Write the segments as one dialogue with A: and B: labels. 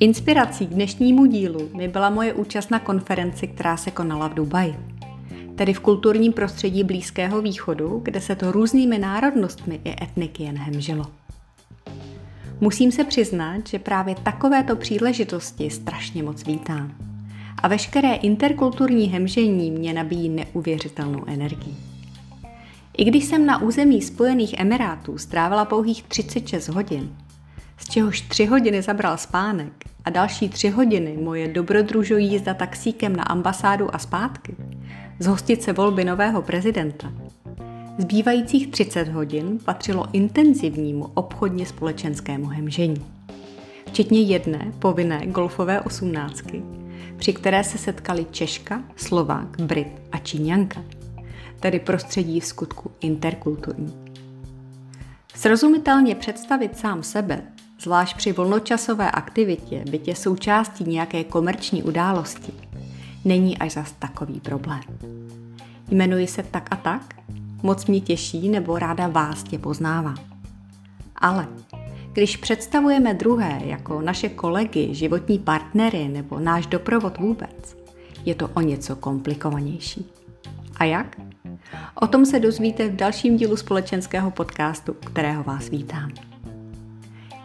A: Inspirací k dnešnímu dílu mi byla moje účast na konferenci, která se konala v Dubaji. Tedy v kulturním prostředí Blízkého východu, kde se to různými národnostmi i etniky jen hemžilo. Musím se přiznat, že právě takovéto příležitosti strašně moc vítám. A veškeré interkulturní hemžení mě nabíjí neuvěřitelnou energii. I když jsem na území Spojených Emirátů strávila pouhých 36 hodin, z čehož 3 hodiny zabral spánek a další 3 hodiny moje dobrodružojí jízda taxíkem na ambasádu a zpátky, zhostit se volby nového prezidenta, Zbývajících 30 hodin patřilo intenzivnímu obchodně společenskému hemžení. Včetně jedné povinné golfové osmnáctky, při které se setkali Češka, Slovák, Brit a Číňanka, tedy prostředí v skutku interkulturní. Srozumitelně představit sám sebe, zvlášť při volnočasové aktivitě, bytě součástí nějaké komerční události, není až zas takový problém. Jmenuji se tak a tak moc mě těší nebo ráda vás tě poznává. Ale když představujeme druhé jako naše kolegy, životní partnery nebo náš doprovod vůbec, je to o něco komplikovanější. A jak? O tom se dozvíte v dalším dílu společenského podcastu, kterého vás vítám.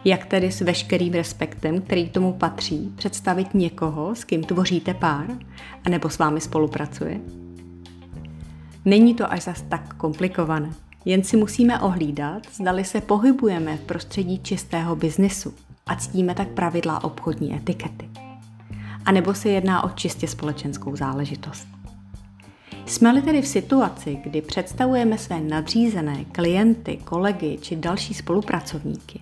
A: Jak tedy s veškerým respektem, který tomu patří, představit někoho, s kým tvoříte pár, anebo s vámi spolupracuje? Není to až zas tak komplikované. Jen si musíme ohlídat, zdali se pohybujeme v prostředí čistého biznesu a ctíme tak pravidla obchodní etikety. A nebo se jedná o čistě společenskou záležitost. Jsme-li tedy v situaci, kdy představujeme své nadřízené, klienty, kolegy či další spolupracovníky,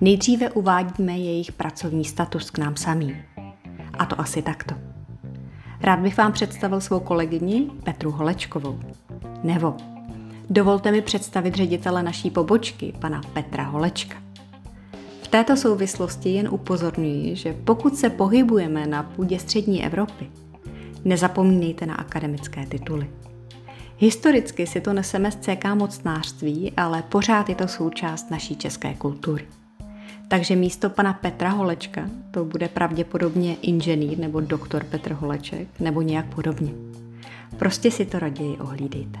A: nejdříve uvádíme jejich pracovní status k nám samým. A to asi takto. Rád bych vám představil svou kolegyni Petru Holečkovou. Nebo dovolte mi představit ředitele naší pobočky, pana Petra Holečka. V této souvislosti jen upozorňuji, že pokud se pohybujeme na půdě střední Evropy, nezapomínejte na akademické tituly. Historicky si to neseme z CK mocnářství, ale pořád je to součást naší české kultury. Takže místo pana Petra Holečka to bude pravděpodobně inženýr nebo doktor Petr Holeček nebo nějak podobně. Prostě si to raději ohlídejte.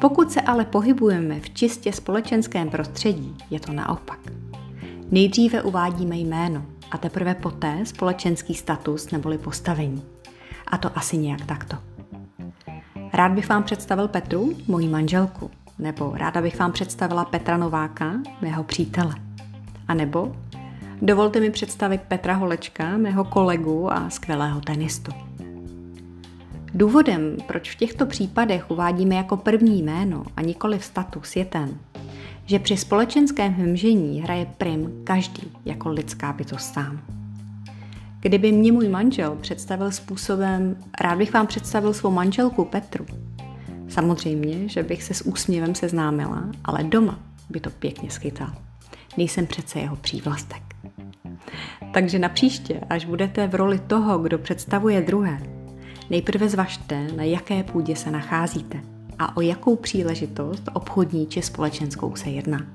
A: Pokud se ale pohybujeme v čistě společenském prostředí, je to naopak. Nejdříve uvádíme jméno a teprve poté společenský status neboli postavení. A to asi nějak takto. Rád bych vám představil Petru, moji manželku, nebo ráda bych vám představila Petra Nováka, mého přítele. A nebo dovolte mi představit Petra Holečka, mého kolegu a skvělého tenistu. Důvodem, proč v těchto případech uvádíme jako první jméno a nikoli v status, je ten, že při společenském hmžení hraje prim každý jako lidská bytost sám. Kdyby mě můj manžel představil způsobem, rád bych vám představil svou manželku Petru. Samozřejmě, že bych se s úsměvem seznámila, ale doma by to pěkně schytal nejsem přece jeho přívlastek. Takže na příště, až budete v roli toho, kdo představuje druhé, nejprve zvažte, na jaké půdě se nacházíte a o jakou příležitost obchodní či společenskou se jedná.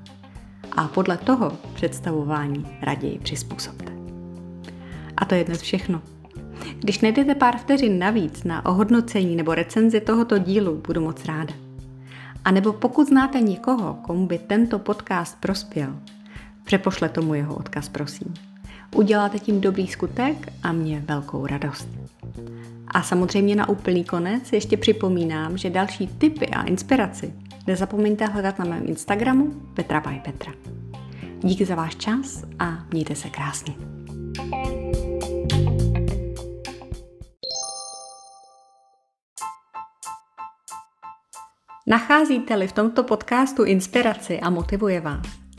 A: A podle toho představování raději přizpůsobte. A to je dnes všechno. Když najdete pár vteřin navíc na ohodnocení nebo recenzi tohoto dílu, budu moc ráda. A nebo pokud znáte někoho, komu by tento podcast prospěl, Přepošle tomu jeho odkaz, prosím. Uděláte tím dobrý skutek a mě velkou radost. A samozřejmě na úplný konec ještě připomínám, že další tipy a inspiraci nezapomeňte hledat na mém Instagramu Petra by Petra. Díky za váš čas a mějte se krásně. Nacházíte-li v tomto podcastu inspiraci a motivuje vás,